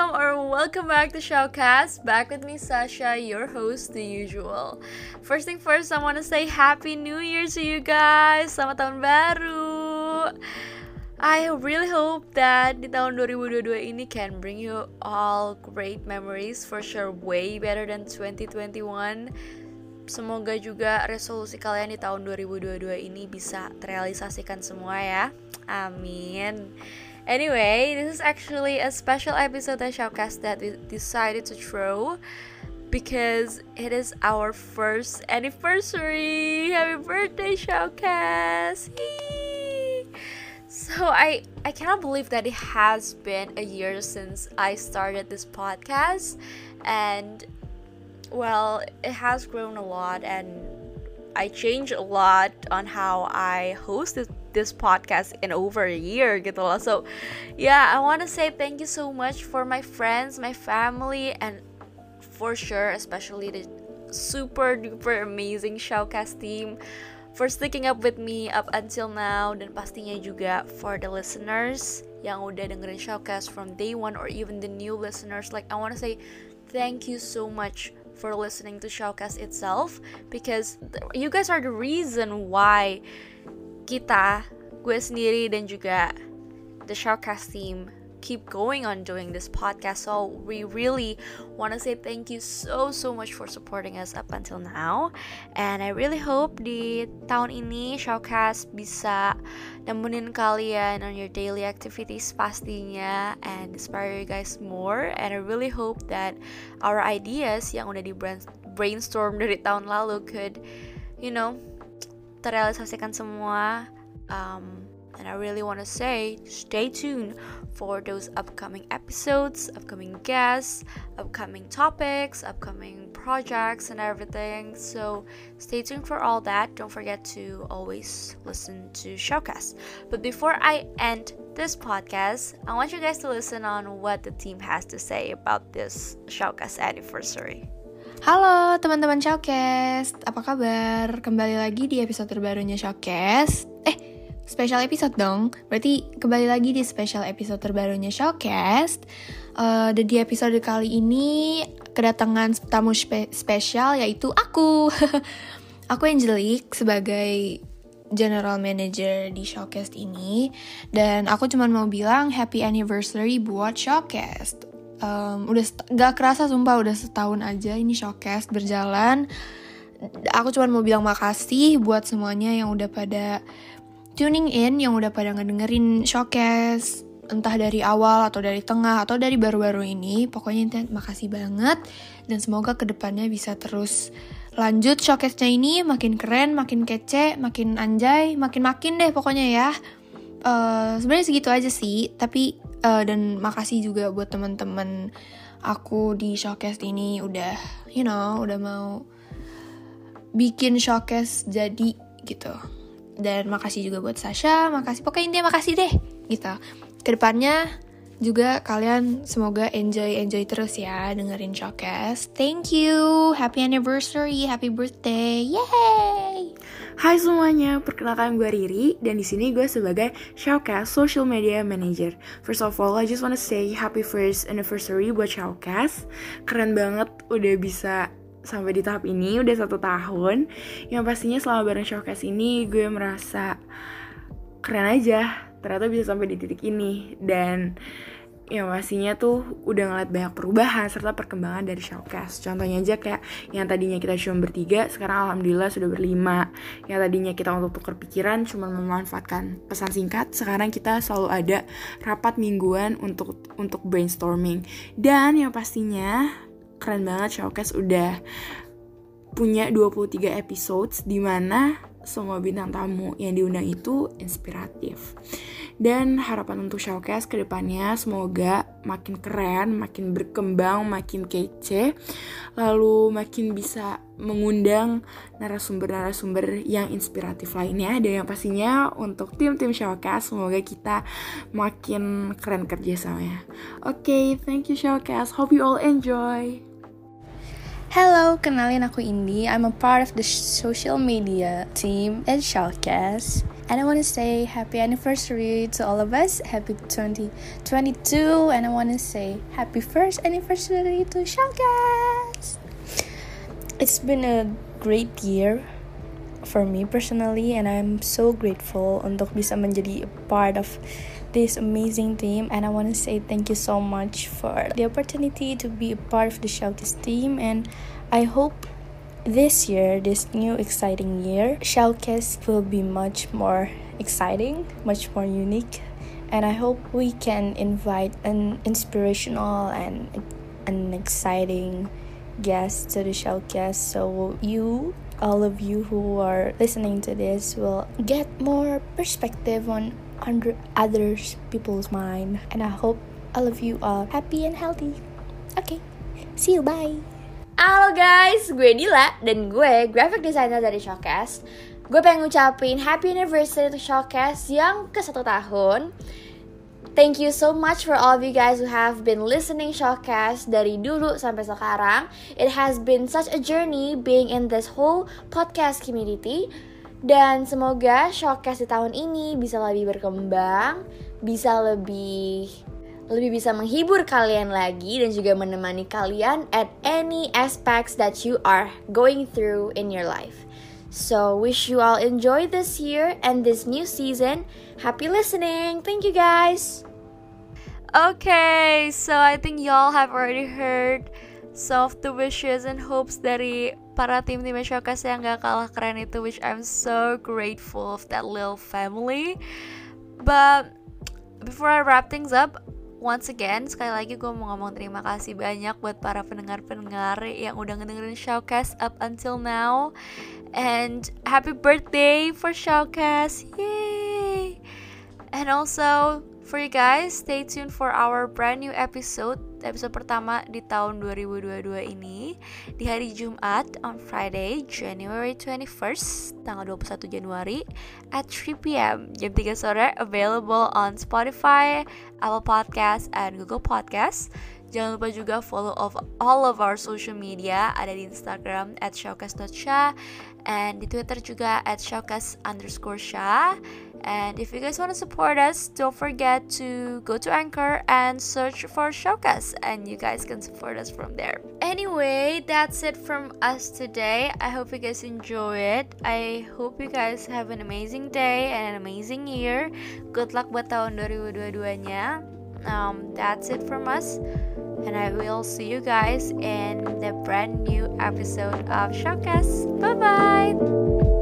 welcome or welcome back to Showcast. Back with me, Sasha, your host, the usual. First thing first, I want to say Happy New Year to you guys. Selamat tahun baru. I really hope that di tahun 2022 ini can bring you all great memories for sure way better than 2021. Semoga juga resolusi kalian di tahun 2022 ini bisa terrealisasikan semua ya. Amin. Anyway, this is actually a special episode of Shoutcast that we decided to throw because it is our first anniversary. Happy birthday, Shoutcast! So I I cannot believe that it has been a year since I started this podcast and well, it has grown a lot and I changed a lot on how I host this podcast in over a year gitu loh. So, yeah, I want to say thank you so much for my friends, my family, and for sure, especially the super duper amazing Showcast team for sticking up with me up until now dan pastinya juga for the listeners yang udah dengerin Showcast from day one or even the new listeners like I want to say thank you so much for listening to Showcast itself because you guys are the reason why kita, gue sendiri dan juga the Shoutcast team keep going on doing this podcast. So we really want to say thank you so so much for supporting us up until now. And I really hope di tahun ini Shoutcast bisa nemenin kalian on your daily activities pastinya and inspire you guys more. And I really hope that our ideas yang udah di brainstorm dari tahun lalu could, you know, terrealisasikan semua. Um, and I really want to say stay tuned for those upcoming episodes, upcoming guests, upcoming topics, upcoming projects, and everything. So stay tuned for all that. Don't forget to always listen to Showcast. But before I end this podcast, I want you guys to listen on what the team has to say about this Showcast anniversary. Halo teman-teman Showcast, apa kabar? Kembali lagi di episode terbarunya Showcast. Eh, special episode dong. Berarti kembali lagi di special episode terbarunya Showcast. Uh, dan di episode kali ini kedatangan tamu spe spesial yaitu aku. aku Angelique sebagai general manager di Showcast ini dan aku cuma mau bilang happy anniversary buat Showcast um, udah gak kerasa sumpah udah setahun aja ini showcase berjalan. Aku cuma mau bilang makasih buat semuanya yang udah pada tuning in yang udah pada ngedengerin showcase entah dari awal atau dari tengah atau dari baru-baru ini. Pokoknya intinya makasih banget dan semoga ke depannya bisa terus lanjut showcase-nya ini. Makin keren makin kece makin anjay makin makin deh pokoknya ya uh, sebenarnya segitu aja sih. Tapi uh, dan makasih juga buat teman-teman aku di showcase ini. Udah you know udah mau bikin showcase jadi gitu. Dan makasih juga buat Sasha makasih pokoknya intinya makasih deh gitu. Ke depannya juga kalian semoga enjoy enjoy terus ya dengerin showcase. Thank you. Happy anniversary happy birthday. Yay Hai semuanya, perkenalkan gue Riri dan di sini gue sebagai Shoutcast Social Media Manager. First of all, I just wanna say happy first anniversary buat Shoutcast. Keren banget udah bisa sampai di tahap ini, udah satu tahun. Yang pastinya selama bareng Shoutcast ini gue merasa keren aja. Ternyata bisa sampai di titik ini dan yang pastinya tuh udah ngeliat banyak perubahan serta perkembangan dari Showcast. Contohnya aja kayak yang tadinya kita cuma bertiga, sekarang alhamdulillah sudah berlima. Yang tadinya kita untuk tukar pikiran cuma memanfaatkan pesan singkat, sekarang kita selalu ada rapat mingguan untuk untuk brainstorming. Dan yang pastinya keren banget Showcast udah punya 23 episodes di mana semua bintang tamu yang diundang itu inspiratif. Dan harapan untuk Showcase ke depannya semoga makin keren, makin berkembang, makin kece, lalu makin bisa mengundang narasumber-narasumber yang inspiratif lainnya. Dan yang pastinya untuk tim-tim Showcase semoga kita makin keren kerja sama ya. Oke, okay, thank you Showcase. Hope you all enjoy. Hello, kenalin aku Indi. I'm a part of the social media team at Shoutcast. And I want to say happy anniversary to all of us. Happy 2022. And I want to say happy first anniversary to Shoutcast. It's been a great year for me personally and I'm so grateful untuk bisa menjadi a part of this amazing team and I want to say thank you so much for the opportunity to be a part of the Shoutcast team and I hope this year, this new exciting year, Shoutcast will be much more exciting, much more unique and I hope we can invite an inspirational and an exciting guest to the Shoutcast so you all of you who are listening to this will get more perspective on under others people's mind and i hope all of you are happy and healthy okay see you bye Halo guys, gue Dila dan gue graphic designer dari Showcase. Gue pengen ngucapin happy anniversary untuk Showcase yang ke satu tahun. Thank you so much for all of you guys who have been listening Showcase dari dulu sampai sekarang. It has been such a journey being in this whole podcast community. Dan semoga Showcase di tahun ini bisa lebih berkembang, bisa lebih lebih bisa menghibur kalian lagi dan juga menemani kalian at any aspects that you are going through in your life. So, wish you all enjoy this year and this new season. Happy listening. Thank you guys. Okay, so I think y'all have already heard of the wishes and hopes dari para tim-tim Showcase yang gak kalah keren itu which I'm so grateful of that little family. But before I wrap things up, once again sekali lagi gue mau ngomong terima kasih banyak buat para pendengar-pendengar yang udah ngedengerin Showcast up until now. And happy birthday for Showcast yay! And also for you guys stay tuned for our brand new episode episode pertama di tahun 2022 ini di hari Jumat on Friday January 21st tanggal 21 Januari at 3pm jam 3 sore available on Spotify, Apple Podcast, and Google Podcast Jangan lupa juga follow of all of our social media Ada di Instagram at showcase.sha And di Twitter juga at showcase underscore sha. And if you guys want to support us Don't forget to go to Anchor and search for Showcase And you guys can support us from there. Anyway, that's it from us today. I hope you guys enjoy it. I hope you guys have an amazing day and an amazing year. Good luck buat tahun 2022-nya um, That's it from us and I will see you guys in the brand new episode of Showcase. Bye bye!